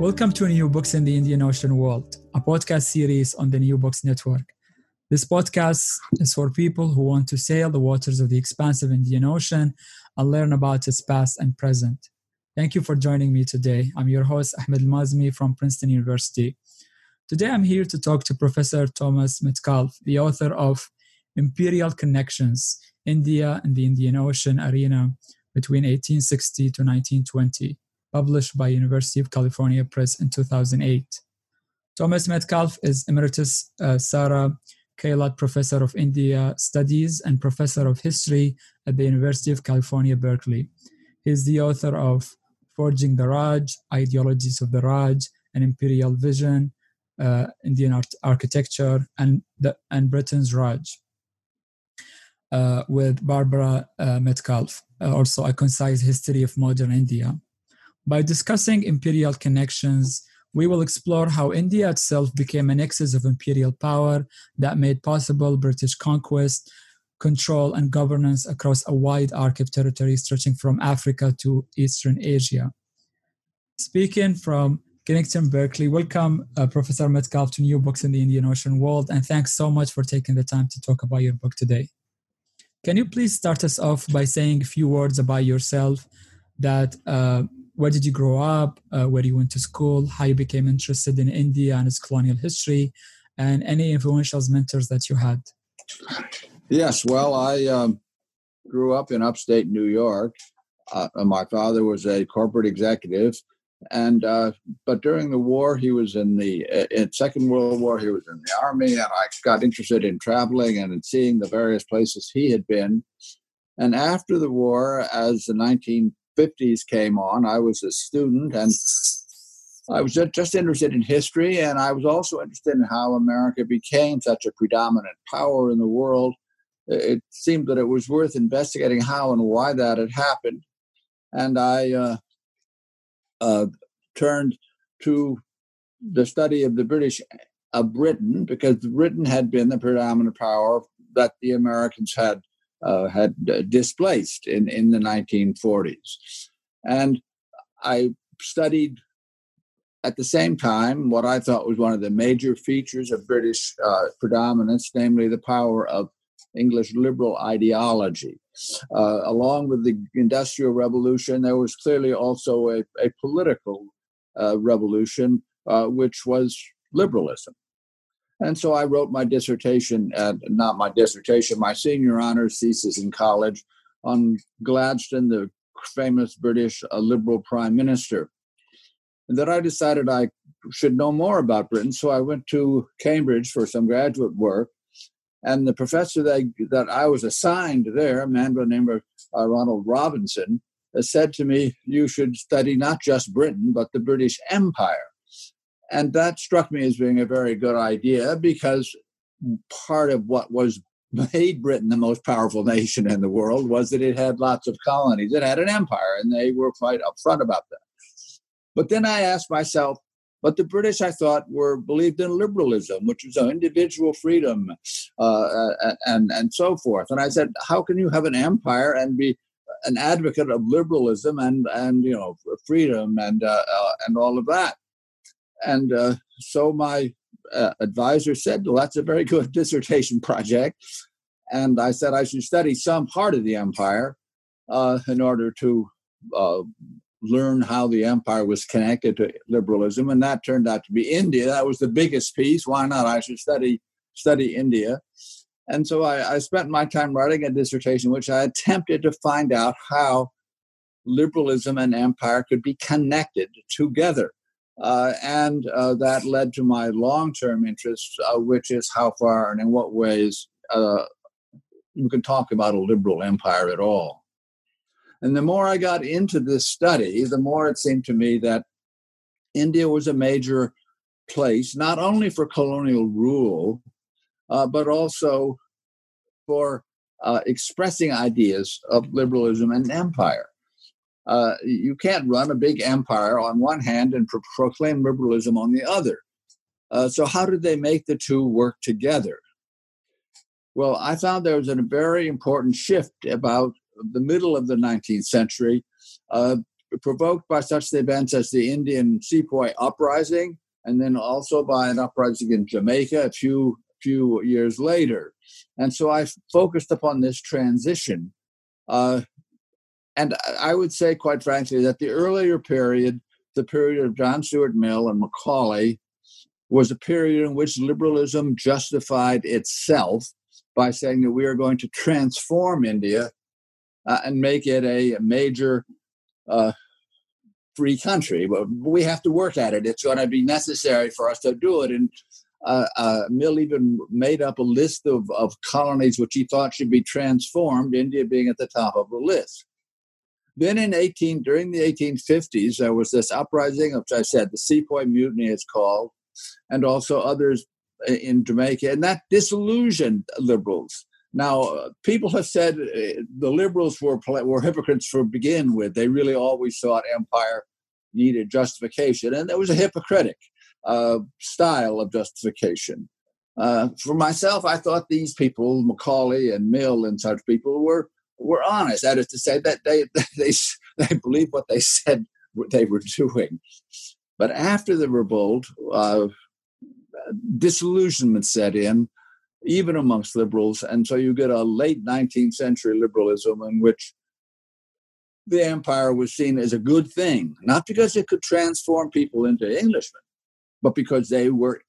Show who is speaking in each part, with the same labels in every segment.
Speaker 1: Welcome to New Books in the Indian Ocean World, a podcast series on the New Books Network. This podcast is for people who want to sail the waters of the expansive Indian Ocean and learn about its past and present. Thank you for joining me today. I'm your host, Ahmed Mazmi from Princeton University. Today I'm here to talk to Professor Thomas Metcalf, the author of Imperial Connections India and the Indian Ocean Arena between 1860 to 1920 published by University of California Press in 2008. Thomas Metcalf is Emeritus uh, Sarah Kailath Professor of India Studies and Professor of History at the University of California, Berkeley. He is the author of Forging the Raj, Ideologies of the Raj, An Imperial Vision, uh, Indian art- Architecture, and, the, and Britain's Raj. Uh, with Barbara uh, Metcalf, uh, also a concise history of modern India. By discussing imperial connections, we will explore how India itself became a nexus of imperial power that made possible British conquest, control, and governance across a wide arc of territory stretching from Africa to Eastern Asia. Speaking from Kensington, Berkeley, welcome uh, Professor Metcalf to New Books in the Indian Ocean World, and thanks so much for taking the time to talk about your book today. Can you please start us off by saying a few words about yourself that uh, where did you grow up, uh, where you went to school, how you became interested in India and its colonial history, and any influential mentors that you had.
Speaker 2: Yes, well, I um, grew up in upstate New York. Uh, my father was a corporate executive, and uh, but during the war, he was in the uh, in Second World War. He was in the army, and I got interested in traveling and in seeing the various places he had been. And after the war, as the 19 50s came on, I was a student and I was just interested in history, and I was also interested in how America became such a predominant power in the world. It seemed that it was worth investigating how and why that had happened. And I uh, uh, turned to the study of the British of Britain because Britain had been the predominant power that the Americans had uh, had uh, displaced in, in the 1940s. And I studied at the same time what I thought was one of the major features of British uh, predominance, namely the power of English liberal ideology. Uh, along with the Industrial Revolution, there was clearly also a, a political uh, revolution, uh, which was liberalism. And so I wrote my dissertation, uh, not my dissertation, my senior honors thesis in college on Gladstone, the famous British uh, liberal prime minister. And then I decided I should know more about Britain. So I went to Cambridge for some graduate work. And the professor that that I was assigned there, a man by the name of uh, Ronald Robinson, said to me, You should study not just Britain, but the British Empire. And that struck me as being a very good idea because part of what was made Britain the most powerful nation in the world was that it had lots of colonies. It had an empire, and they were quite upfront about that. But then I asked myself, but the British, I thought, were believed in liberalism, which was individual freedom uh, and and so forth. And I said, how can you have an empire and be an advocate of liberalism and and you know freedom and uh, uh, and all of that? And uh, so my uh, advisor said, Well, that's a very good dissertation project. And I said I should study some part of the empire uh, in order to uh, learn how the empire was connected to liberalism, and that turned out to be India. That was the biggest piece. Why not? I should study study India. And so I, I spent my time writing a dissertation, which I attempted to find out how liberalism and empire could be connected together. Uh, and uh, that led to my long term interest, uh, which is how far and in what ways uh, we can talk about a liberal empire at all. And the more I got into this study, the more it seemed to me that India was a major place, not only for colonial rule, uh, but also for uh, expressing ideas of liberalism and empire. Uh, you can't run a big empire on one hand and pro- proclaim liberalism on the other. Uh, so, how did they make the two work together? Well, I found there was a very important shift about the middle of the 19th century, uh, provoked by such events as the Indian Sepoy uprising, and then also by an uprising in Jamaica a few few years later. And so I focused upon this transition. Uh, and I would say, quite frankly, that the earlier period, the period of John Stuart Mill and Macaulay, was a period in which liberalism justified itself by saying that we are going to transform India uh, and make it a major uh, free country. But we have to work at it. It's going to be necessary for us to do it. And uh, uh, Mill even made up a list of, of colonies which he thought should be transformed, India being at the top of the list. Then in 18, during the 1850s, there was this uprising, which I said the Sepoy Mutiny is called, and also others in Jamaica, and that disillusioned liberals. Now, uh, people have said uh, the liberals were were hypocrites to begin with. They really always thought empire needed justification, and there was a hypocritic uh, style of justification. Uh, for myself, I thought these people, Macaulay and Mill and such people, were were honest. That is to say that they they they believed what they said they were doing. But after the revolt, uh, disillusionment set in, even amongst liberals. And so you get a late 19th century liberalism in which the empire was seen as a good thing, not because it could transform people into Englishmen, but because they were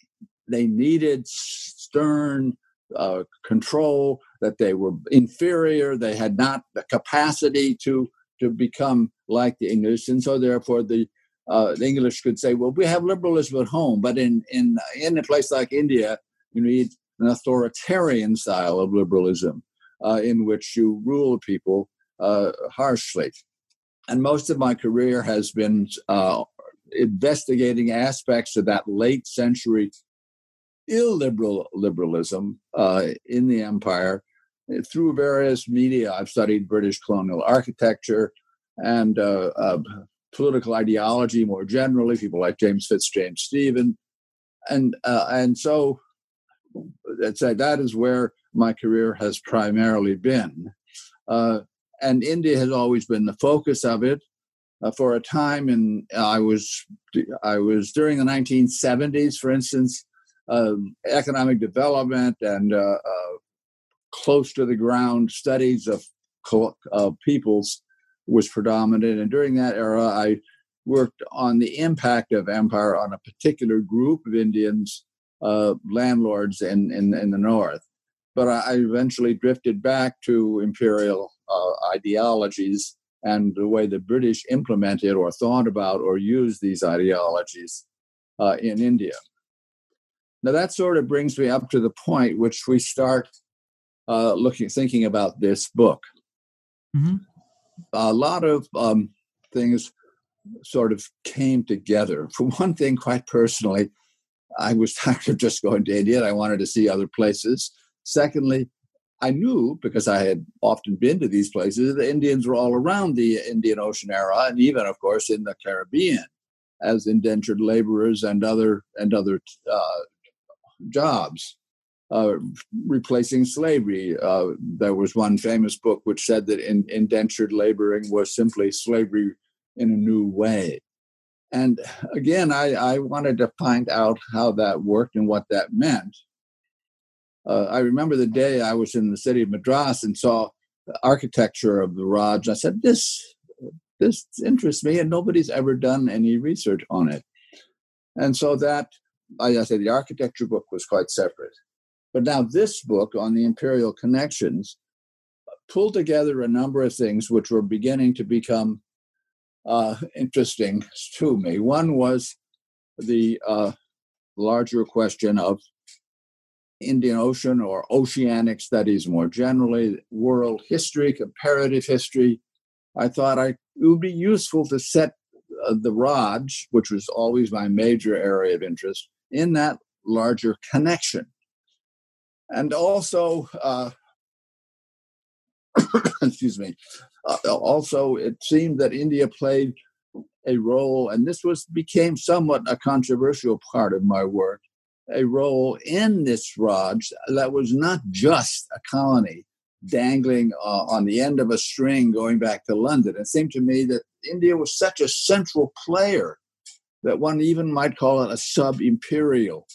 Speaker 2: they needed stern uh, control, that they were inferior, they had not the capacity to to become like the English, and so therefore the uh, the English could say, well, we have liberalism at home, but in in in a place like India, you need an authoritarian style of liberalism uh, in which you rule people uh, harshly. And most of my career has been uh, investigating aspects of that late century illiberal liberalism uh, in the empire through various media. I've studied British colonial architecture and uh, uh, political ideology more generally, people like James Fitzjames Stephen. And, uh, and so say that is where my career has primarily been. Uh, and India has always been the focus of it. Uh, for a time, and I was I was during the 1970s, for instance, economic development and uh, uh, close to the ground studies of peoples was predominant. And during that era, I worked on the impact of empire on a particular group of Indians uh, landlords in, in, in the north. But I, eventually drifted back to imperial uh, ideologies and the way the British implemented or thought about or used these ideologies uh, in India. Now that sort of brings me up to the point which we start uh, looking, thinking about this book. Mm-hmm. A lot of um, things sort of came together. For one thing, quite personally, I was tired of just going to India. I wanted to see other places. Secondly, I knew because I had often been to these places, the Indians were all around the Indian Ocean era, and even, of course, in the Caribbean as indentured laborers and other and other uh, jobs, uh, replacing slavery. Uh, there was one famous book which said that in, indentured laboring was simply slavery in a new way. And again, I, I wanted to find out how that worked and what that meant. Uh, I remember the day I was in the city of Madras and saw the architecture of the Raj. I said, "This, this interests me, and nobody's ever done any research on it. And so that, as I said, the architecture book was quite separate. But now this book on the imperial connections pulled together a number of things which were beginning to become uh, interesting to me. One was the uh, larger question of Indian Ocean or oceanic studies more generally, world history, comparative history. I thought I, it would be useful to set uh, the Raj, which was always my major area of interest, in that larger connection. And also, uh, excuse me, uh, also it seemed that India played a role, and this was became somewhat a controversial part of my work, a role in this Raj that was not just a colony dangling uh, on the end of a string going back to London. It seemed to me that India was such a central player that one even might call it a sub imperial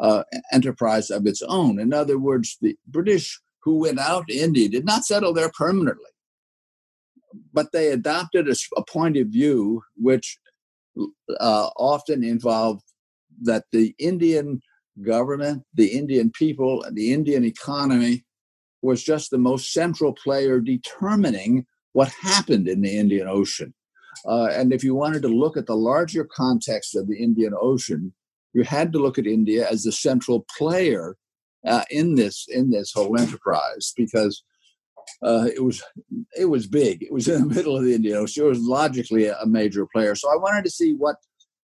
Speaker 2: uh, enterprise of its own. In other words, the British who went out to India did not settle there permanently, but they adopted a, a point of view which uh, often involved that the Indian government, the Indian people, and the Indian economy was just the most central player determining what happened in the Indian Ocean. Uh, and if you wanted to look at the larger context of the Indian Ocean, you had to look at India as the central player uh, in this in this whole enterprise because uh, it was it was big. It was in the middle of the Indian Ocean. It was logically a, a major player. So I wanted to see what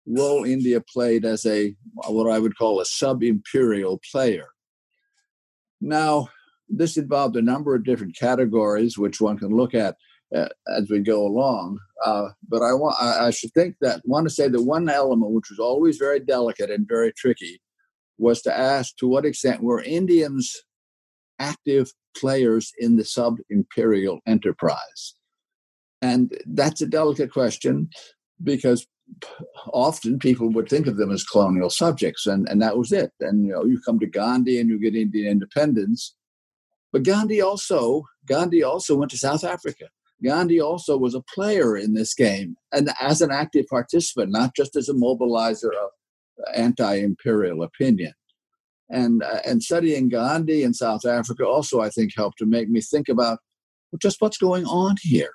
Speaker 2: role India played as a what I would call a sub-imperial player. Now, this involved a number of different categories, which one can look at uh, as we go along. Uh, but I want I, I should think that want to say that one element, which was always very delicate and very tricky, was to ask to what extent were Indians active players in the sub imperial enterprise? And that's a delicate question because often people would think of them as colonial subjects, and, and that was it. And you know, you come to Gandhi and you get Indian independence. But Gandhi also Gandhi also went to South Africa. Gandhi also was a player in this game and as an active participant, not just as a mobilizer of anti-imperial opinion. And uh, and studying Gandhi in South Africa also, I think, helped to make me think about just what's going on here.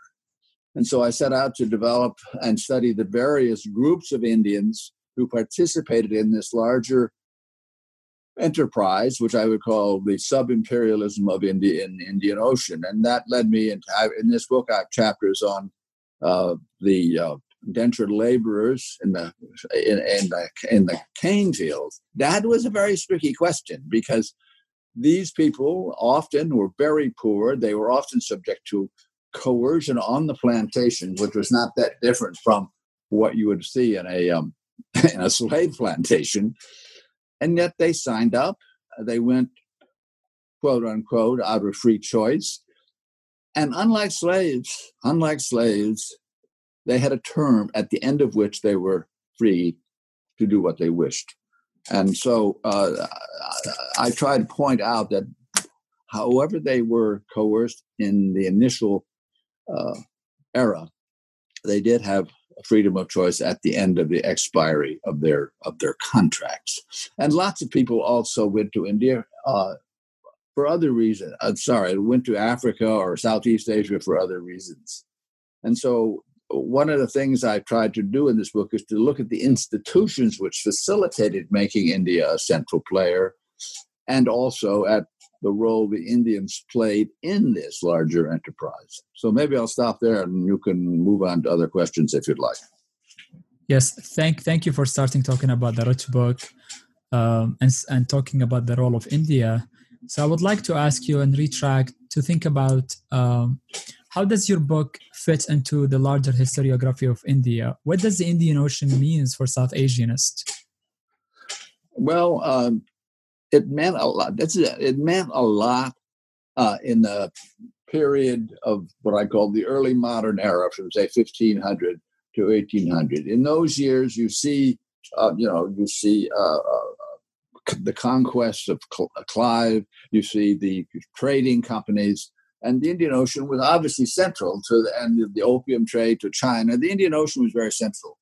Speaker 2: And so I set out to develop and study the various groups of Indians who participated in this larger enterprise, which I would call the sub-imperialism of India in Indian Ocean. And that led me into, in this book, I have chapters on uh, the uh, indentured laborers in the in, in, the in the cane fields. That was a very tricky question because these people often were very poor. They were often subject to coercion on the plantations, which was not that different from what you would see in a um, in a slave plantation. And yet they signed up. They went, quote unquote, out of free choice. And unlike slaves, unlike slaves, they had a term at the end of which they were free to do what they wished. And so uh, I try to point out that however they were coerced in the initial uh, era, they did have freedom of choice at the end of the expiry of their of their contracts. And lots of people also went to India uh, for other reasons. I'm sorry, went to Africa or Southeast Asia for other reasons. And so one of the things I tried to do in this book is to look at the institutions which facilitated making India a central player and also at the role the Indians played in this larger enterprise. So maybe I'll stop there and you can move on to other questions if you'd like.
Speaker 1: Yes, thank thank you for starting talking about the Rich book um, and and talking about the role of India. So I would like to ask you and retract to think about um, how does your book fit into the larger historiography of India? What does the Indian Ocean means for South Asianists?
Speaker 2: Well, um, it meant a lot. That's it. meant a lot uh, in the period of what I call the early modern era, from say 1500 to 1800. In those years, you see, uh, you know, you see uh, uh the conquest of Clive. You see the trading companies And the Indian Ocean was obviously central to the, and the opium trade to China. The Indian Ocean was very central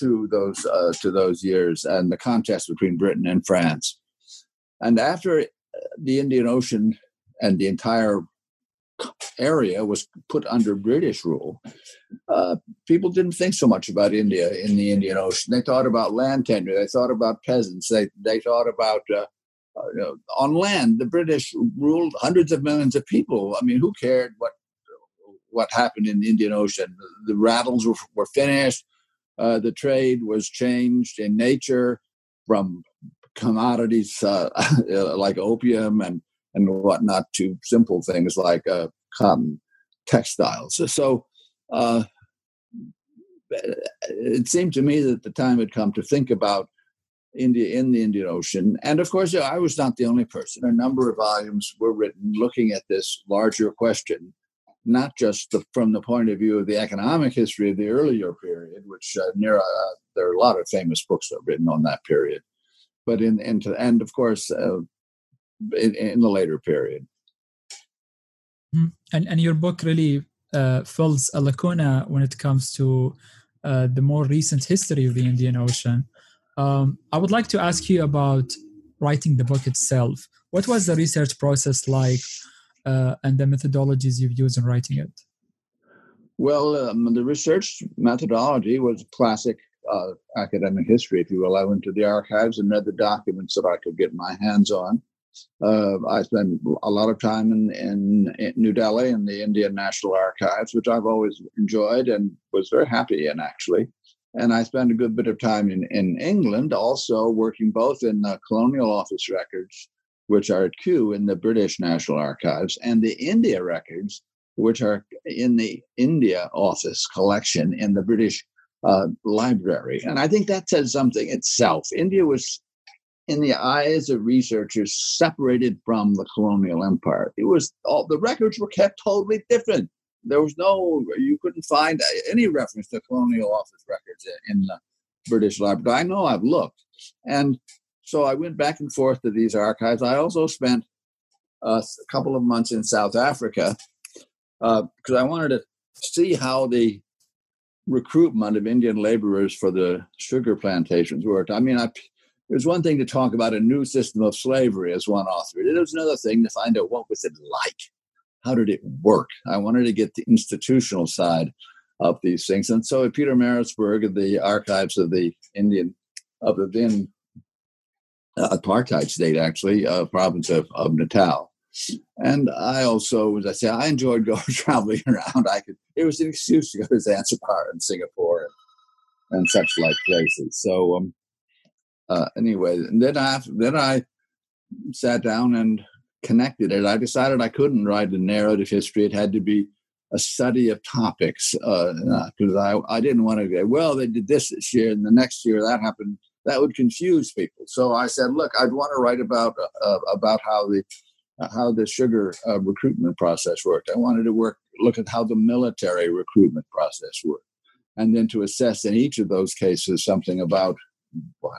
Speaker 2: to those uh, to those years and the contest between Britain and France. And after uh, the Indian Ocean and the entire area was put under British rule, uh, people didn't think so much about India in the Indian Ocean. They thought about land tenure. They thought about peasants. They they thought about uh, uh, on land. The British ruled hundreds of millions of people. I mean, who cared what what happened in the Indian Ocean? The, rattles were, were finished. Uh, the trade was changed in nature from commodities uh, like opium and and whatnot to simple things like uh, cotton textiles. So uh, it seemed to me that the time had come to think about India in the Indian Ocean. And of course, I was not the only person. A number of volumes were written looking at this larger question, not just the, from the point of view of the economic history of the earlier period, which uh, near uh, there are a lot of famous books that are written on that period, but in into and of course uh, in, in, the later period.
Speaker 1: Mm-hmm. And and your book really uh, fills a lacuna when it comes to uh, the more recent history of the Indian Ocean. Um, I would like to ask you about writing the book itself. What was the research process like uh, and the methodologies you've used in writing it?
Speaker 2: Well, um, the research methodology was classic uh, academic history, if you will. I went to the archives and read the documents that I could get my hands on. Uh, I spent a lot of time in, in, in, New Delhi in the Indian National Archives, which I've always enjoyed and was very happy in, actually. And I spent a good bit of time in, in England, also working both in the Colonial Office records, which are at Kew in the British National Archives, and the India records, which are in the India Office collection in the British uh, Library. And I think that says something itself. India was, in the eyes of researchers, separated from the colonial empire. It was all the records were kept totally different there was no, you couldn't find any reference to colonial office records in the British Library. I know I've looked. And so I went back and forth to these archives. I also spent uh, a couple of months in South Africa because uh, I wanted to see how the recruitment of Indian laborers for the sugar plantations worked. I mean, I, was one thing to talk about a new system of slavery as one author. It was another thing to find out what was it like how did it work? I wanted to get the institutional side of these things. And so at Pietermaritzburg, the archives of the Indian, of the then uh, apartheid state, actually, uh, province of, of Natal. And I also, as I say, I enjoyed going traveling around. I could, it was an excuse to go to Zanzibar and Singapore and, and such like places. So, um, uh, anyway, and then I, then I sat down and connected it. I decided I couldn't write a narrative history. It had to be a study of topics because uh, I, I didn't want to go, well, they did this this year and the next year that happened. That would confuse people. So I said, look, I'd want to write about uh, about how the how the sugar uh, recruitment process worked. I wanted to work look at how the military recruitment process worked, and then to assess in each of those cases something about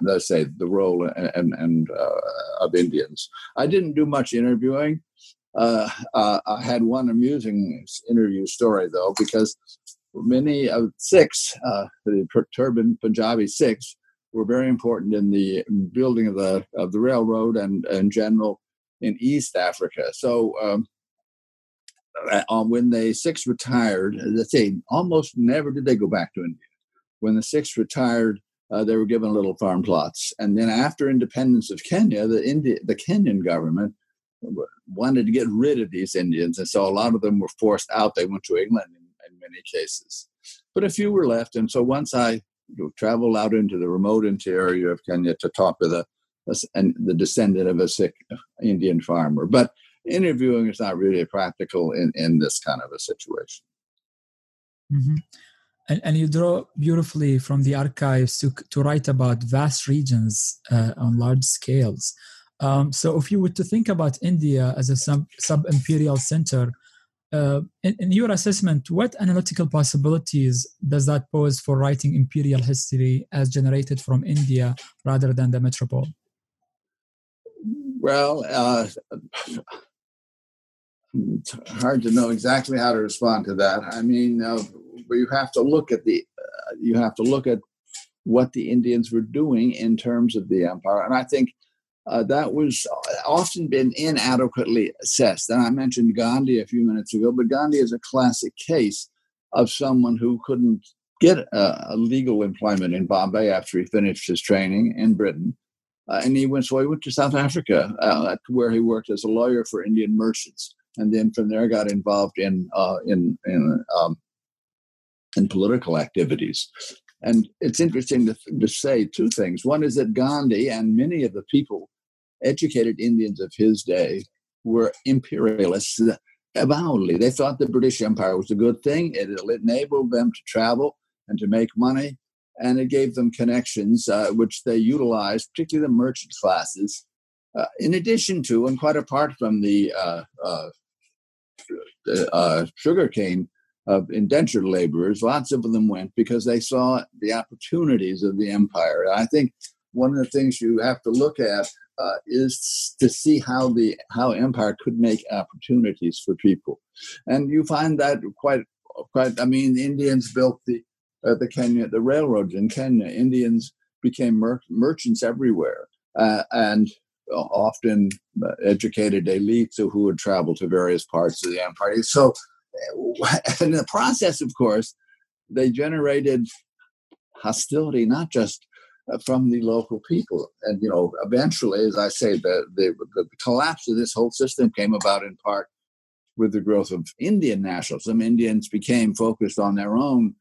Speaker 2: let's say the role and, and, and uh, of Indians. I didn't do much interviewing. Uh, uh, I had one amusing interview story though, because many of Sikhs, uh, the turban Punjabi Sikhs were very important in the building of the of the railroad and in general in East Africa. So. Um, uh, when the Sikhs retired, let's say almost never did they go back to India. When the Sikhs retired, uh, they were given little farm plots. And then after independence of Kenya, the India, the Kenyan government wanted to get rid of these Indians, and so a lot of them were forced out. They went to England in, in many cases, but a few were left. And so once I traveled out into the remote interior of Kenya to talk with a, and the descendant of a Sikh Indian farmer, but interviewing is not really practical in in this kind of a situation.
Speaker 1: Mm-hmm and, and you draw beautifully from the archives to, to write about vast regions uh, on large scales. Um, so, if you were to think about India as a sub, sub-imperial center, uh, in, in, your assessment, what analytical possibilities does that pose for writing imperial history as generated from India rather than the metropole?
Speaker 2: Well, uh, it's hard to know exactly how to respond to that. I mean, uh, you have to look at the uh, you have to look at what the Indians were doing in terms of the empire, and I think uh, that was often been inadequately assessed. And I mentioned Gandhi a few minutes ago, but Gandhi is a classic case of someone who couldn't get a, a legal employment in Bombay after he finished his training in Britain. Uh, and he went so he went to South Africa, uh, where he worked as a lawyer for Indian merchants and then from there got involved in uh, in in um, in political activities. And it's interesting to, to say two things. One is that Gandhi and many of the people, educated Indians of his day, were imperialists avowedly. They thought the British Empire was a good thing. It enabled them to travel and to make money, and it gave them connections, uh, which they utilized, particularly the merchant classes, uh, in addition to and quite apart from the uh, uh uh, sugarcane of indentured laborers, lots of them went because they saw the opportunities of the empire. I think one of the things you have to look at uh, is to see how the how empire could make opportunities for people, and you find that quite quite. I mean, the Indians built the uh, the Kenya the railroads in Kenya. Indians became mer- merchants everywhere, uh, and often educated elites who would travel to various parts of the empire. So, in the process, of course, they generated hostility not just uh, from the local people. And, you know, eventually, as I say, the, the, the collapse of this whole system came about in part with the growth of Indian nationalism. Indians became focused on their own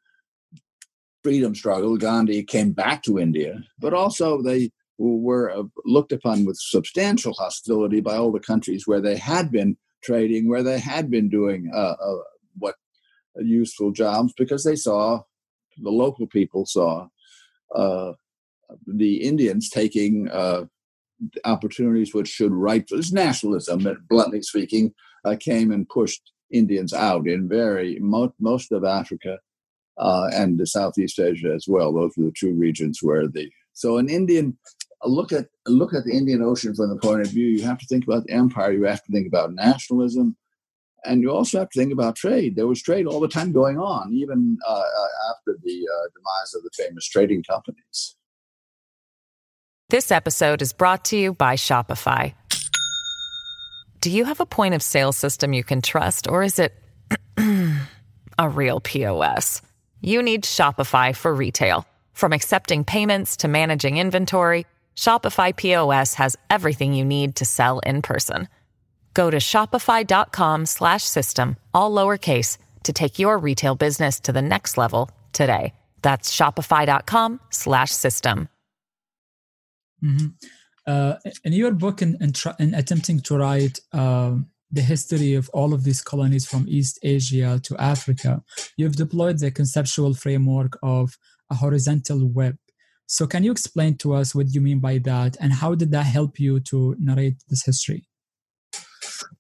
Speaker 2: freedom struggle. Gandhi came back to India, but also they were uh, looked upon with substantial hostility by all the countries where they had been trading, where they had been doing uh, uh, what uh, useful jobs, because they saw the local people saw uh, the Indians taking uh, opportunities which should right. This nationalism, bluntly speaking, came and pushed Indians out in very mo- most of Africa and the Southeast Asia as well. Those are the two regions where the so an Indian look at look at the Indian Ocean from the point of view. You have to think about the empire. You have to think about nationalism, and you also have to think about trade. There was trade all the time going on, even uh, uh, after the uh, demise of the famous trading companies.
Speaker 3: This episode is brought to you by Shopify. Do you have a point of sale system you can trust, or is it a real POS? You need Shopify for retail. From accepting payments to managing inventory. Shopify POS has everything you need to sell in person. Go to shopify.com/system all lowercase to take your retail business to the next level today. That's shopify.com/system.
Speaker 1: Mm-hmm. Uh, in your book, in, in, in attempting to write uh, the history of all of these colonies from East Asia to Africa, you've deployed the conceptual framework of a horizontal web so, can you explain to us what you mean by that, and how did that help you to narrate this history?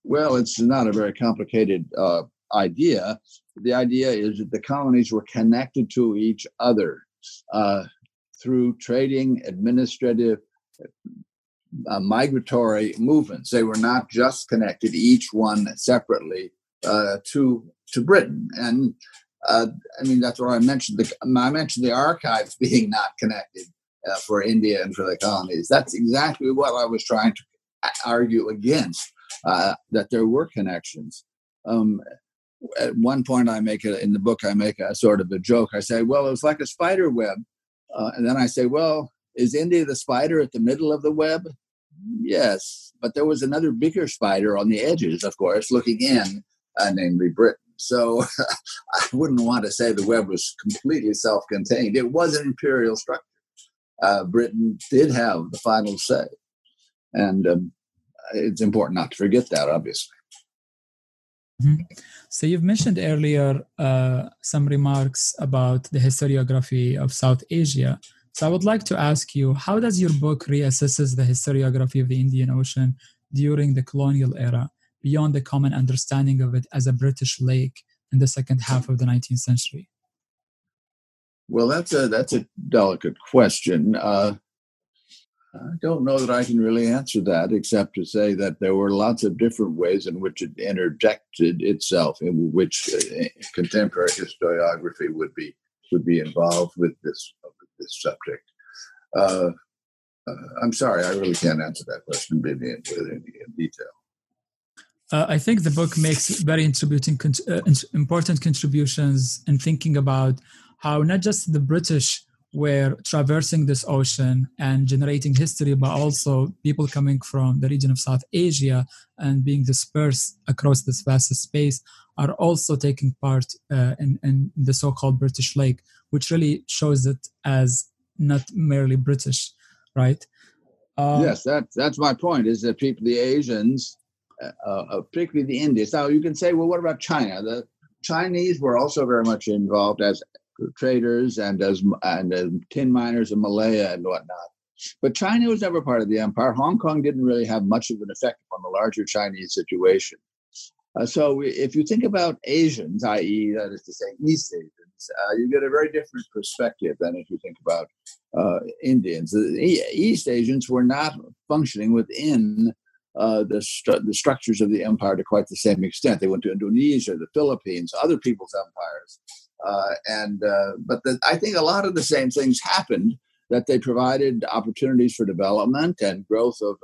Speaker 2: Well, it's not a very complicated uh, idea. The idea is that the colonies were connected to each other uh, through trading, administrative, uh, migratory movements. They were not just connected, each one separately, uh, to to Britain. And uh, I mean, that's what I mentioned. The, I mentioned the archives being not connected uh, for India and for the colonies. That's exactly what I was trying to argue against. Uh, that there were connections. Um, at one point, I make it in the book. I make a sort of a joke. I say, "Well, it was like a spider web," uh, and then I say, "Well, is India the spider at the middle of the web?" Yes, but there was another bigger spider on the edges, of course, looking in, uh, namely Britain. So I wouldn't want to say the web was completely self contained. It was an imperial structure. Uh, Britain did have the final say. And um, it's important not to forget that, obviously.
Speaker 1: Mm-hmm. So you've mentioned earlier uh, some remarks about the historiography of South Asia. So I would like to ask you, how does your book reassesses the historiography of the Indian Ocean during the colonial era? beyond the common understanding of it as a British lake in the second half of the 19th century?
Speaker 2: Well, that's a that's a delicate question. Uh, I don't know that I can really answer that, except to say that there were lots of different ways in which it interjected itself, in which uh, contemporary historiography would be would be involved with this this subject. Uh, uh, I'm sorry, I really can't answer that question in, in, detail.
Speaker 1: Uh, I think the book makes very uh, important contributions in thinking about how not just the British were traversing this ocean and generating history, but also people coming from the region of South Asia and being dispersed across this vast space are also taking part uh, in, in the so-called British Lake, which really shows it as not merely British, right?
Speaker 2: Um, yes, that, that's my point. Is that people, the Asians, uh, uh, particularly the Indians. Now you can say, well, what about China? The Chinese were also very much involved as traders and as and as tin miners in Malaya and whatnot. But China was never part of the empire. Hong Kong didn't really have much of an effect on the larger Chinese situation. Uh, so if you think about Asians, i.e., that is to say, East Asians, uh, you get a very different perspective than if you think about uh, Indians. The East Asians were not functioning within uh, the, stru- the structures of the empire to quite the same extent. They went to Indonesia, the Philippines, other people's empires. Uh, and uh, but the, I think a lot of the same things happened that they provided opportunities for development and growth of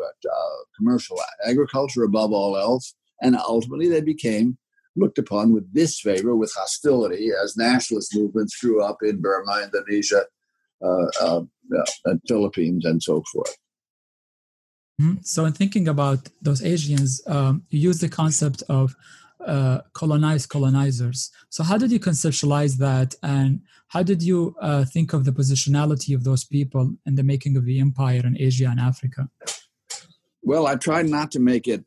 Speaker 2: commercial agriculture above all else and ultimately, they became looked upon with disfavor, with hostility, as nationalist movements grew up in Burma, Indonesia, uh, uh, uh, Philippines, and so forth.
Speaker 1: Mm-hmm. So, in thinking about those Asians, um, you use the concept of uh, colonized colonizers. So, how did you conceptualize that, and how did you uh, think of the positionality of those people in the making of the empire in Asia and Africa?
Speaker 2: Well, I tried not to make it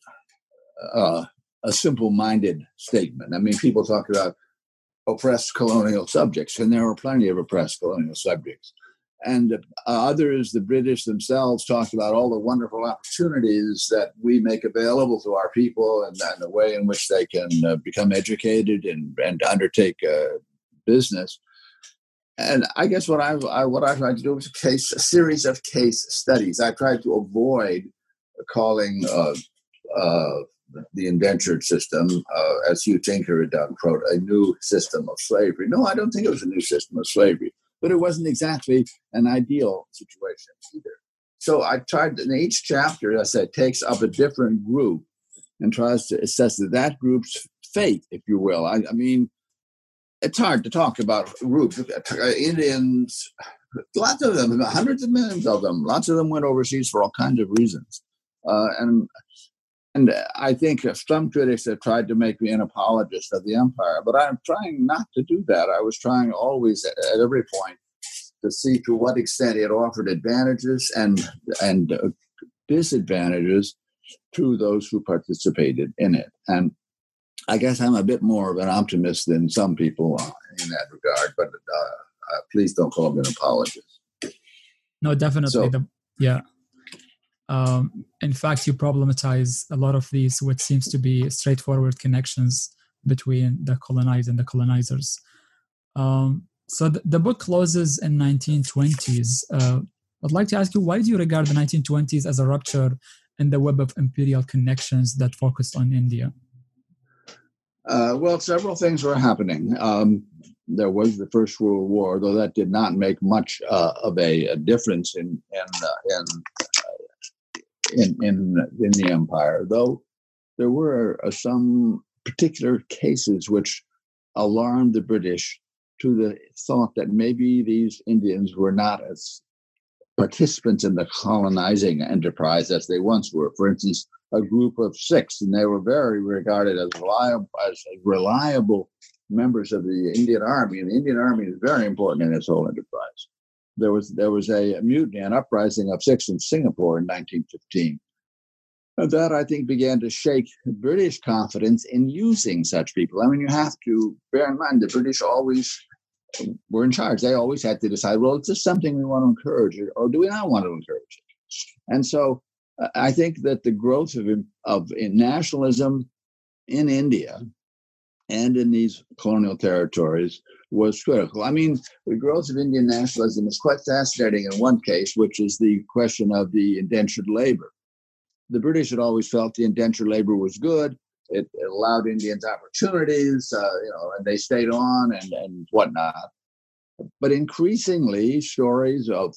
Speaker 2: uh, a simple-minded statement. I mean, people talk about oppressed colonial subjects, and there are plenty of oppressed colonial subjects. And uh, others, the British themselves, talked about all the wonderful opportunities that we make available to our people and, and the way in which they can uh, become educated and, and undertake uh, business. And I guess what I, I what I tried to do was a case, a series of case studies. I tried to avoid calling uh, uh the indentured system, uh, as Hugh Tinker had done, wrote a new system of slavery. No, I don't think it was a new system of slavery, but it wasn't exactly an ideal situation either. So I tried in each chapter, I said, takes up a different group and tries to assess that group's fate, if you will. I, I mean, it's hard to talk about groups. Indians, lots of them, hundreds of millions of them, lots of them went overseas for all kinds of reasons. Uh, and and I think some critics have tried to make me an apologist of the empire, but I'm trying not to do that. I was trying always at every point to see to what extent it offered advantages and and uh, disadvantages to those who participated in it. And I guess I'm a bit more of an optimist than some people in that regard. But uh, uh, please don't call me an apologist.
Speaker 1: No, definitely. So, the, yeah. Um, in fact, you problematize a lot of these, what seems to be straightforward connections between the colonized and the colonizers. Um, so the, the, book closes in 1920s. Uh, I'd like to ask you, why do you regard the 1920s as a rupture in the web of imperial connections that focused on India?
Speaker 2: Uh, well, several things were happening. Um, there was the First World War, though that did not make much uh, of a, a, difference in in, uh, in in, in, in the empire, though there were uh, some particular cases which alarmed the British to the thought that maybe these Indians were not as participants in the colonizing enterprise as they once were. For instance, a group of Sikhs, and they were very regarded as reliable, as reliable members of the Indian Army, and the Indian Army is very important in this whole enterprise there was there was a mutiny, an uprising of Sikhs in Singapore in 1915. And that I think began to shake British confidence in using such people. I mean, you have to bear in mind the British always were in charge. They always had to decide, well, is this something we want to encourage, or do we not want to encourage it? And so, I think that the growth of of nationalism in India and in these colonial territories was critical. I mean, the growth of Indian nationalism is quite fascinating in one case, which is the question of the indentured labor. The British had always felt the indentured labor was good. It, it allowed Indians opportunities, uh, you know, and they stayed on and, and whatnot. But increasingly, stories of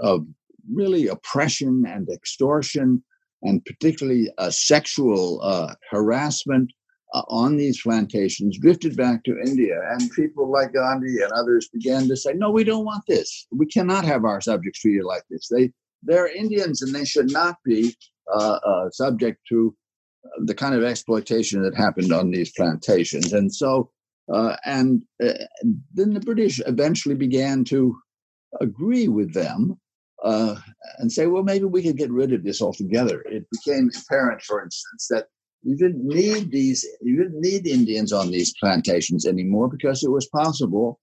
Speaker 2: of really oppression and extortion, and particularly uh, sexual uh, harassment uh, on these plantations drifted back to India. And people like Gandhi and others began to say, no, we don't want this. We cannot have our subjects treated like this. They, they're Indians and they should not be uh, uh, subject to the kind of exploitation that happened on these plantations. And so, uh, and uh, then the British eventually began to agree with them uh, and say, well, maybe we could get rid of this altogether. It became apparent, for instance, that you didn't need these, you didn't need Indians on these plantations anymore because it was possible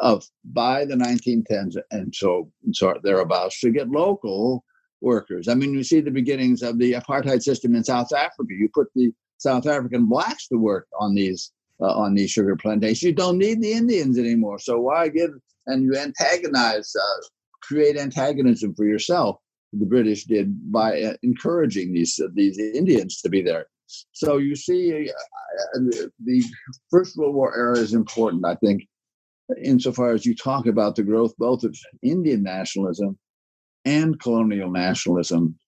Speaker 2: of by the 1910s and so, so thereabouts to get local workers. I mean, you see the beginnings of the apartheid system in South Africa. You put the South African blacks to work on these uh, on these sugar plantations. You don't need the Indians anymore. So why give and you antagonize uh, create antagonism for yourself. The British did by uh, encouraging these these Indians to be there. So you see, uh, the First World War era is important, I think, insofar as you talk about the growth both of Indian nationalism and colonial nationalism,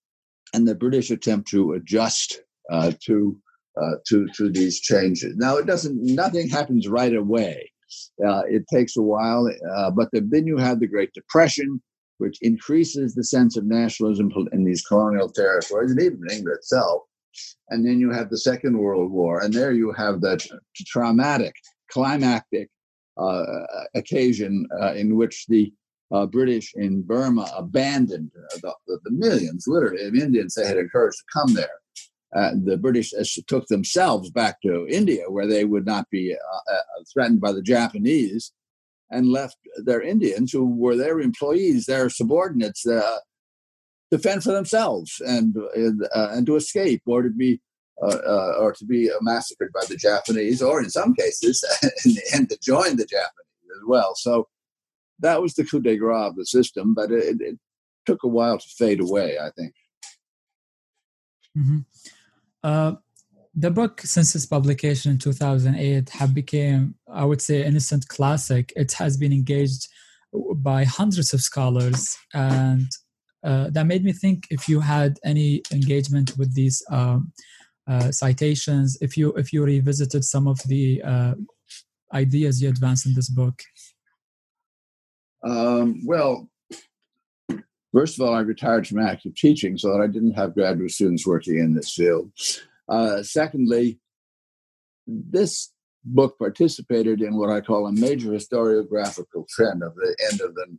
Speaker 2: and the British attempt to adjust uh, to uh, to to these changes. Now, it doesn't. Nothing happens right away. Uh, it takes a while, uh, but the, then you have the Great Depression, which increases the sense of nationalism in these colonial territories and even in England itself. And then you have the Second World War, and there you have that traumatic, climactic uh, occasion uh, in which the uh, British in Burma abandoned the, the, millions, literally, of Indians they had encouraged to come there. Uh, the British took themselves back to India, where they would not be uh, uh, threatened by the Japanese, and left their Indians, who were their employees, their subordinates, uh, to fend for themselves and uh, and to escape, or to be uh, or to be massacred by the Japanese, or in some cases, the end, to join the Japanese as well. So that was the coup de grace of the system, but it, it took a while to fade away. I think.
Speaker 1: Mm-hmm. Uh, the book, since its publication in 2008, have become, I would say, an instant classic. It has been engaged by hundreds of scholars, and uh, that made me think if you had any engagement with these um, uh, citations, if you if you revisited some of the uh, ideas you advanced in this book.
Speaker 2: Um, well, First of all, I retired from active teaching so that I didn't have graduate students working in this field. Uh, secondly, this book participated in what I call a major historiographical trend of the end of the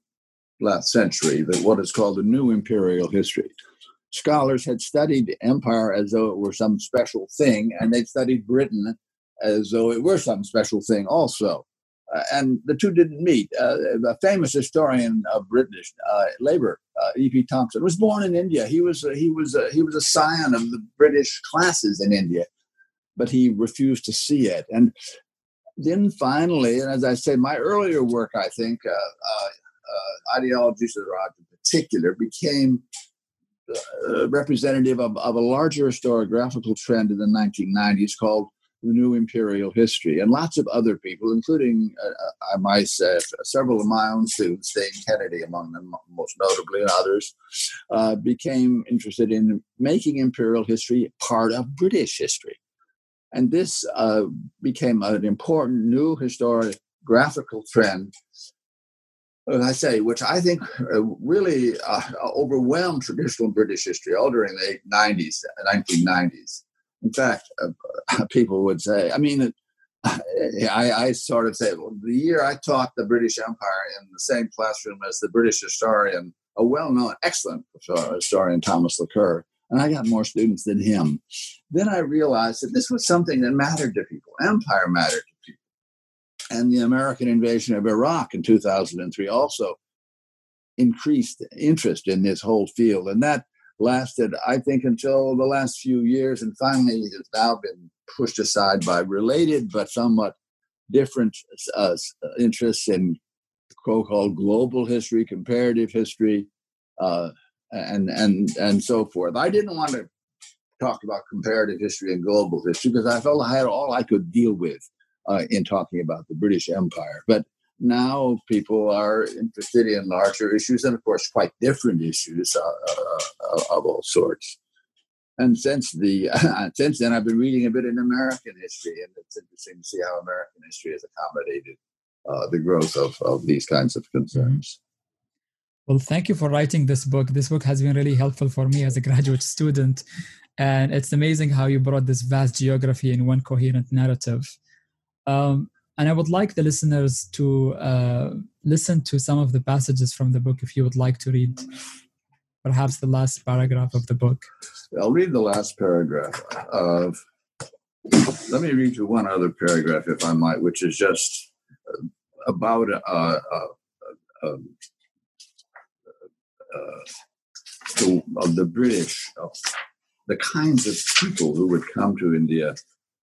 Speaker 2: last century, that what is called the new imperial history. Scholars had studied empire as though it were some special thing, and they'd studied Britain as though it were some special thing also. Uh, and the two didn't meet. Uh, a famous historian of British uh, labor, uh, E.P. Thompson, was born in India. He was he was he was a scion of the British classes in India, but he refused to see it. And then finally, and as I say, my earlier work, I think, uh, uh, ideologies of the in particular, became representative of, of a larger historiographical trend in the 1990s called the new imperial history. And lots of other people, including, uh, uh, I might say, several of my own students, Dane Kennedy among them, most notably, and others, uh, became interested in making imperial history part of British history. And this uh, became an important new historiographical trend I say, which I think uh, really uh, overwhelmed traditional British history all during the 90s, 1990s. In fact, uh, people would say, I mean, I, I, sort of say, well, the year I taught the British Empire in the same classroom as the British historian, a well known, excellent historian, Thomas Laqueur, and I got more students than him. Then I realized that this was something that mattered to people. Empire mattered. And the American invasion of Iraq in 2003 also increased interest in this whole field. And that lasted, I think, until the last few years, and finally has now been pushed aside by related but somewhat different uh, interests in so-called global history, comparative history, uh, and and and so forth. I didn't want to talk about comparative history and global history because I felt I had all I could deal with uh, in talking about the British Empire. But now people are interested in larger issues and, of course, quite different issues uh, uh, of all sorts. And since the since then, I've been reading a bit in American history, and it's interesting to see how American history has accommodated uh, the growth of, of these kinds of concerns.
Speaker 1: Well, thank you for writing this book. This book has been really helpful for me as a graduate student. And it's amazing how you brought this vast geography in one coherent narrative. Um, and I would like the listeners to uh, listen to some of the passages from the book if you would like to read perhaps the last paragraph of the book.
Speaker 2: I'll read the last paragraph of. Let me read you one other paragraph, if I might, which is just about uh, uh, uh, um, the, of the British, the kinds of people who would come to India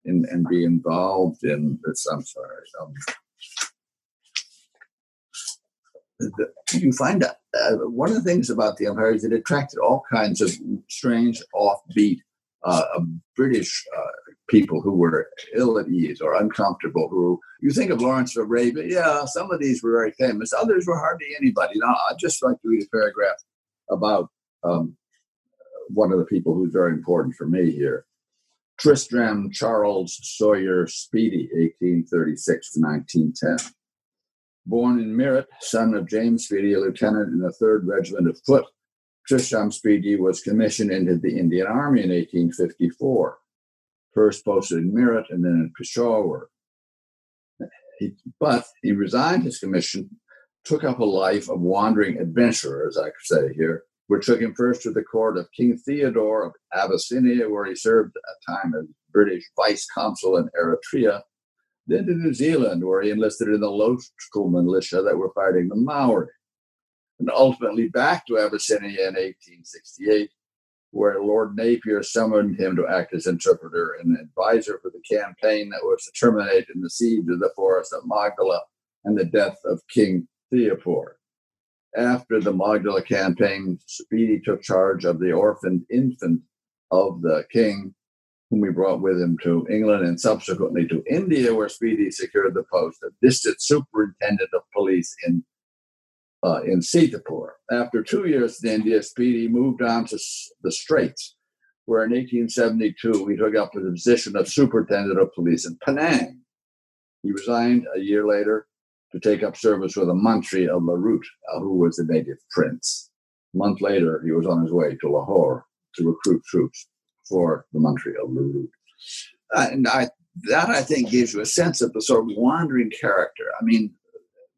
Speaker 2: in, and be involved in this. I'm sorry. Um, you find out uh, one of the things about the empire is it attracted all kinds of strange, offbeat uh, British uh, people who were ill at ease or uncomfortable. Who you think of Lawrence of Arabia? Yeah, some of these were very famous. Others were hardly anybody. Now, I'd just like to read a paragraph about um, one of the people who's very important for me here. Tristram Charles Sawyer Speedy, 1836 to 1910. Born in Meerut, son of James Speedy, a lieutenant in the 3rd Regiment of Foot, Tristram Speedy was commissioned into the Indian Army in 1854, first posted in Meerut and then in Peshawar. He, but he resigned his commission, took up a life of wandering adventurer, as I could say here, took him first to the court of King Theodore of Abyssinia, where he served a time as British vice consul in Eritrea, then to New Zealand, where he enlisted in the local militia that were fighting the Maori, and ultimately back to Abyssinia in 1868, where Lord Napier summoned him to act as interpreter and advisor for the campaign that was to terminate in the siege of the forest of Magdala and the death of King Theodore. After the Magdala campaign, Speedy took charge of the orphaned infant of the king, whom he brought with him to England and subsequently to India, where Speedy secured the post of district superintendent of police in uh, in Sitapur. After two years in India, Speedy moved on to the Straits, where in 1872 he took up the position of superintendent of police in Penang. He resigned a year later to take up service with a Mantri of Meerut, uh, who was a native prince. A month later, he was on his way to Lahore to recruit troops for the Mantri of Meerut. Uh, and I, that, I think, gives you a sense of the sort of wandering character. I mean,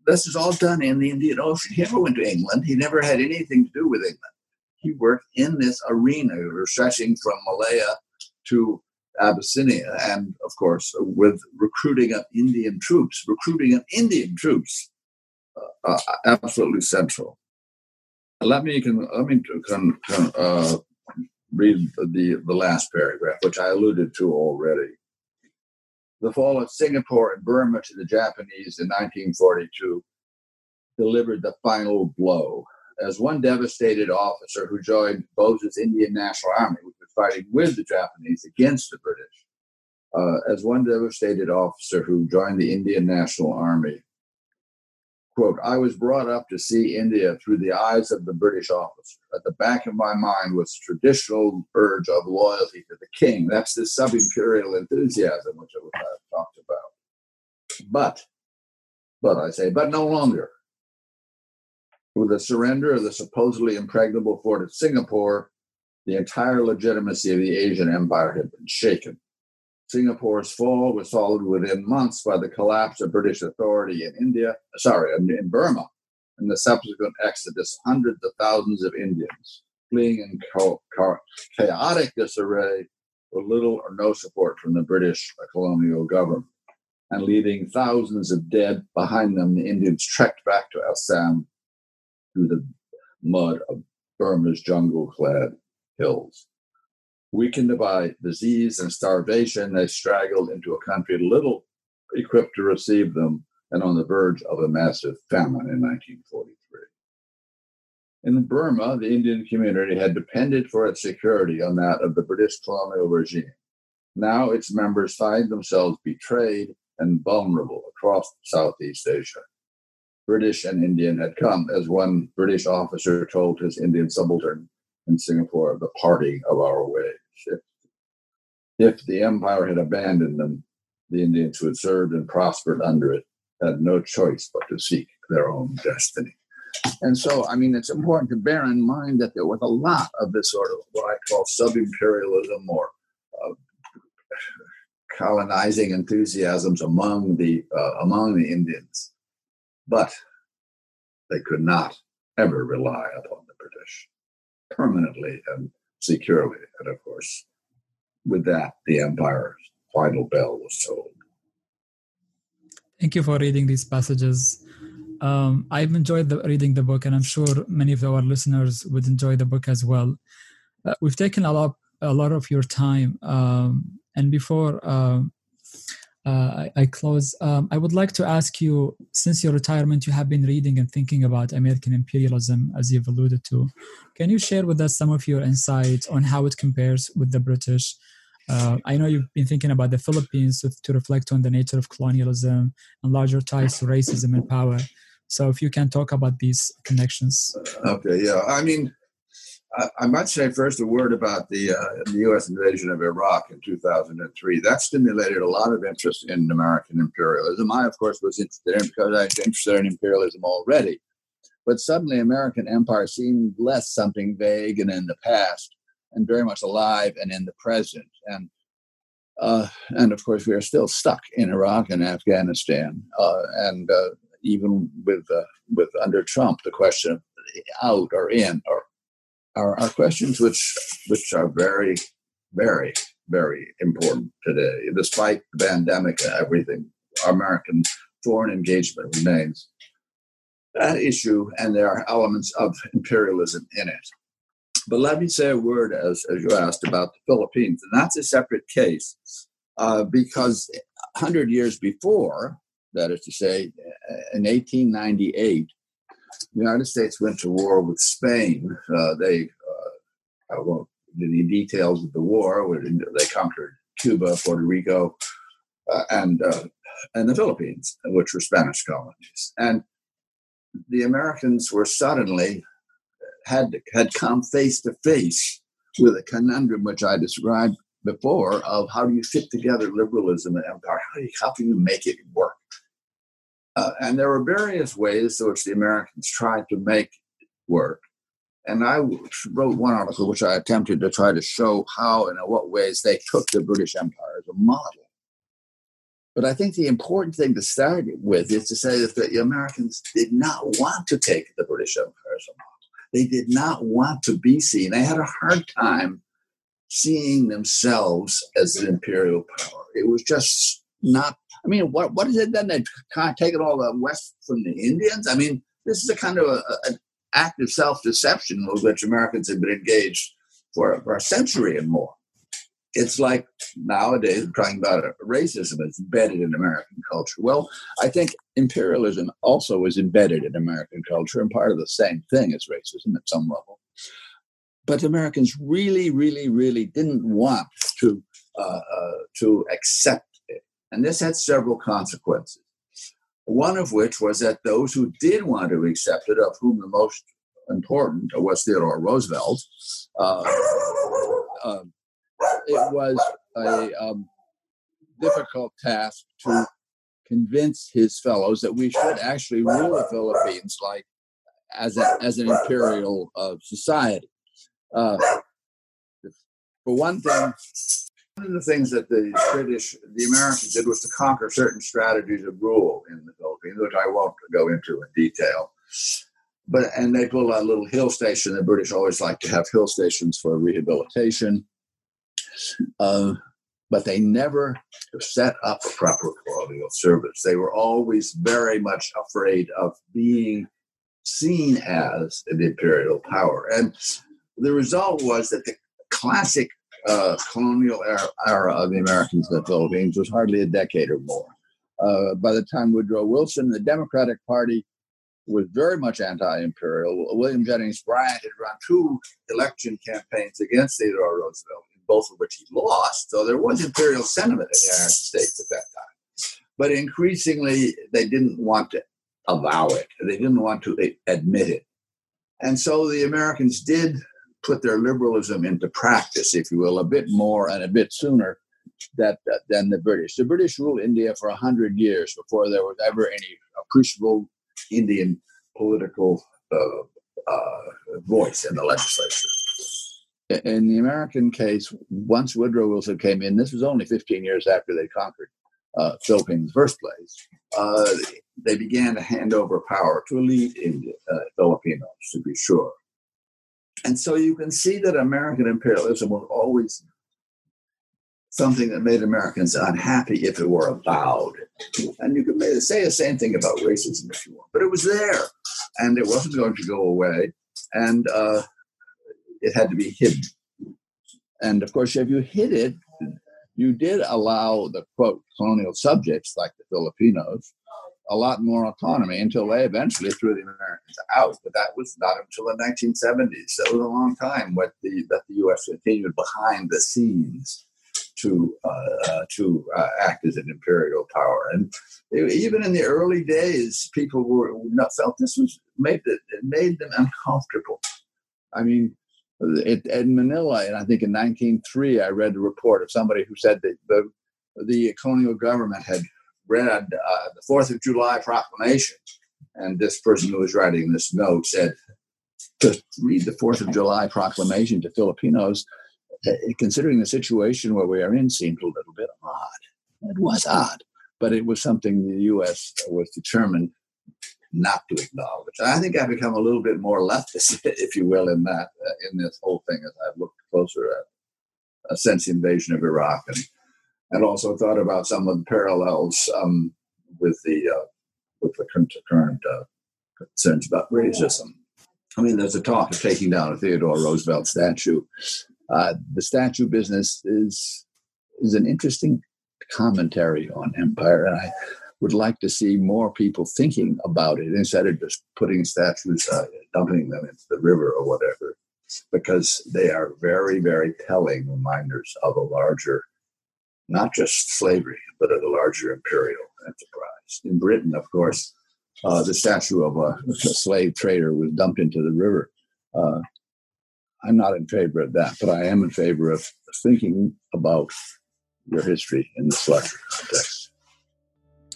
Speaker 2: this is all done in the Indian Ocean. He never went to England. He never had anything to do with England. He worked in this arena, stretching from Malaya to Abyssinia, and of course, with recruiting of Indian troops, recruiting of Indian troops, uh, uh, absolutely central. Let me can let me can, can, uh, read the the last paragraph, which I alluded to already. The fall of Singapore and Burma to the Japanese in 1942 delivered the final blow. As one devastated officer who joined Bose's Indian National Army, fighting with the Japanese against the British. Uh, as one devastated officer who joined the Indian National Army, quote, I was brought up to see India through the eyes of the British officer. At the back of my mind was the traditional urge of loyalty to the king. That's the sub imperial enthusiasm, which I've talked about. But, but I say, but no longer. With the surrender of the supposedly impregnable fort at Singapore, the entire legitimacy of the Asian empire had been shaken. Singapore's fall was followed within months by the collapse of British authority in India, uh, sorry, in Burma, and the subsequent exodus of hundreds of thousands of Indians fleeing in chaotic disarray with little or no support from the British uh, colonial government. And leaving thousands of dead behind them, the Indians trekked back to Assam through the mud of Burma's jungle clad hills. Weakened by disease and starvation, they straggled into a country little equipped to receive them and on the verge of a massive famine in 1943. In Burma, the Indian community had depended for its security on that of the British colonial regime. Now its members find themselves betrayed and vulnerable across Southeast Asia. British and Indian had come, as one British officer told his Indian subaltern in Singapore, the parting of our ways. If, if the empire had abandoned them, the Indians who had served and prospered under it had no choice but to seek their own destiny. And so, I mean, it's important to bear in mind that there was a lot of this sort of what I call sub imperialism or uh, colonizing enthusiasms among the uh, among the Indians, but they could not ever rely upon the British permanently and securely. And of course, with that, the empire's final bell was tolled.
Speaker 1: Thank you for reading these passages. Um, I've enjoyed the, reading the book, and I'm sure many of our listeners would enjoy the book as well. Uh, we've taken a lot, a lot of your time, um, and before uh, uh, I, I, close, um, I would like to ask you: since your retirement, you have been reading and thinking about American imperialism, as you've alluded to. Can you share with us some of your insights on how it compares with the British? Uh, I know you've been thinking about the Philippines to, reflect on the nature of colonialism and larger ties to racism and power. So, if you can talk about these connections.
Speaker 2: Okay, yeah. I mean, I, might say first a word about the, uh, the U.S. invasion of Iraq in 2003. That stimulated a lot of interest in American imperialism. I, of course, was interested in because I was interested in imperialism already. But suddenly, American empire seemed less something vague and in the past and very much alive and in the present. And uh, and of course, we are still stuck in Iraq and Afghanistan. Uh, and uh, even with uh, with under Trump, the question of out or in are, are questions which which are very, very, very important today. Despite the pandemic and everything, American foreign engagement remains that issue, and there are elements of imperialism in it. But let me say a word, as, as you asked, about the Philippines. And that's a separate case uh, because 100 years before, that is to say, in 1898, the United States went to war with Spain. Uh, they, uh, I won't give the details of the war. They conquered Cuba, Puerto Rico, uh, and uh, and the Philippines, which were Spanish colonies. And the Americans were suddenly had had come face to face with a conundrum which I described before of how do you fit together liberalism and empire? How, do you, how can you make it work? Uh, and there were various ways in which the Americans tried to make it work. And I wrote one article which I attempted to try to show how and in what ways they took the British Empire as a model. But I think the important thing to start with is to say that the Americans did not want to take the British Empire as a model. They did not want to be seen. They had a hard time seeing themselves as an imperial power. It was just not. I mean, what what is it then? They kind of taken all the west from the Indians. I mean, this is a kind of a, an act of self deception with which Americans have been engaged for, for a century and more it's like nowadays we're talking about racism is embedded in American culture. Well, I think imperialism also is embedded in American culture and part of the same thing as racism at some level. But Americans really, really, really didn't want to uh, uh, to accept and this had several consequences. One of which was that those who did want to accept it, of whom the most important was Theodore Roosevelt, uh, uh it was a um, difficult task to convince his fellows that we should actually rule the Philippines like as a, as an imperial uh, society. Uh, for one thing, one of the things that the British, the Americans did was to conquer certain strategies of rule in the Philippines, which I won't go into in detail. But and they built a little hill station. The British always like to have hill stations for rehabilitation. Uh, but they never set up a proper colonial service. They were always very much afraid of being seen as an imperial power. And the result was that the classic uh, colonial era, era, of the Americans in the Philippines was hardly a decade or more. Uh, by the time Woodrow Wilson, the Democratic Party was very much anti-imperial. William Jennings Bryan had run two election campaigns against Theodore Roosevelt, both of which he lost. So there was imperial sentiment in the United States at that time. But increasingly, they didn't want to avow it. They didn't want to admit it. And so the Americans did put their liberalism into practice, if you will, a bit more and a bit sooner that, than the British. The British ruled India for 100 years before there was ever any appreciable Indian political uh, uh, voice in the legislature. In the American case, once Woodrow Wilson came in, this was only 15 years after they conquered uh, Philippines in the first place. Uh, they began to hand over power to elite Indian, uh, Filipinos, to be sure. And so you can see that American imperialism was always something that made Americans unhappy if it were avowed. And you can say the same thing about racism if you want, but it was there and it wasn't going to go away. And uh, it had to be hidden. And of course, if you hid it, you did allow the quote colonial subjects like the Filipinos a lot more autonomy until they eventually threw the Americans out. But that was not until the 1970s. That was a long time what the, that the U.S. continued behind the scenes to uh, uh, to uh, act as an imperial power. And even in the early days, people were not felt this was made it made them uncomfortable. I mean, it, in Manila, and I think in 1903, I read a report of somebody who said that the the colonial government had read uh, the Fourth of July proclamation, and this person who was writing this note said to read the Fourth of July proclamation to Filipinos, uh, considering the situation where we are in, seemed a little bit odd. It was odd, but it was something the U.S. was determined not to acknowledge. I think I've become a little bit more leftist, if you will, in that uh, in this whole thing as I've looked closer at uh, since the invasion of Iraq and and also thought about some of the parallels um, with the uh, with the current uh, concerns about racism. I mean, there's a talk of taking down a Theodore Roosevelt statue. Uh, the statue business is is an interesting commentary on empire, and I would like to see more people thinking about it instead of just putting statues, uh, dumping them into the river or whatever, because they are very, very telling reminders of a larger not just slavery, but of the larger imperial enterprise. In Britain, of course, uh, the statue of a, a, slave trader was dumped into the river. Uh, I'm not in favor of that, but I am in favor of thinking about your history in this larger context.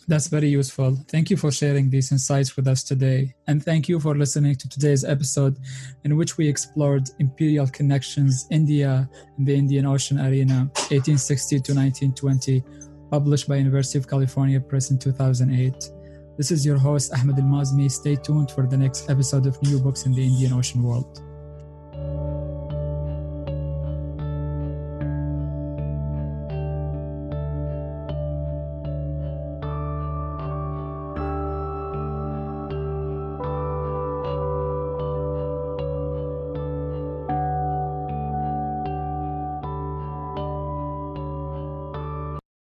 Speaker 1: That's very useful. Thank you for sharing these insights with us today. And thank you for listening to today's episode, in which we explored imperial connections, India, and the Indian Ocean arena, 1860 to 1920, published by University of California Press in 2008. This is your host, Ahmed Al Mazmi. Stay tuned for the next episode of New Books in the Indian Ocean World.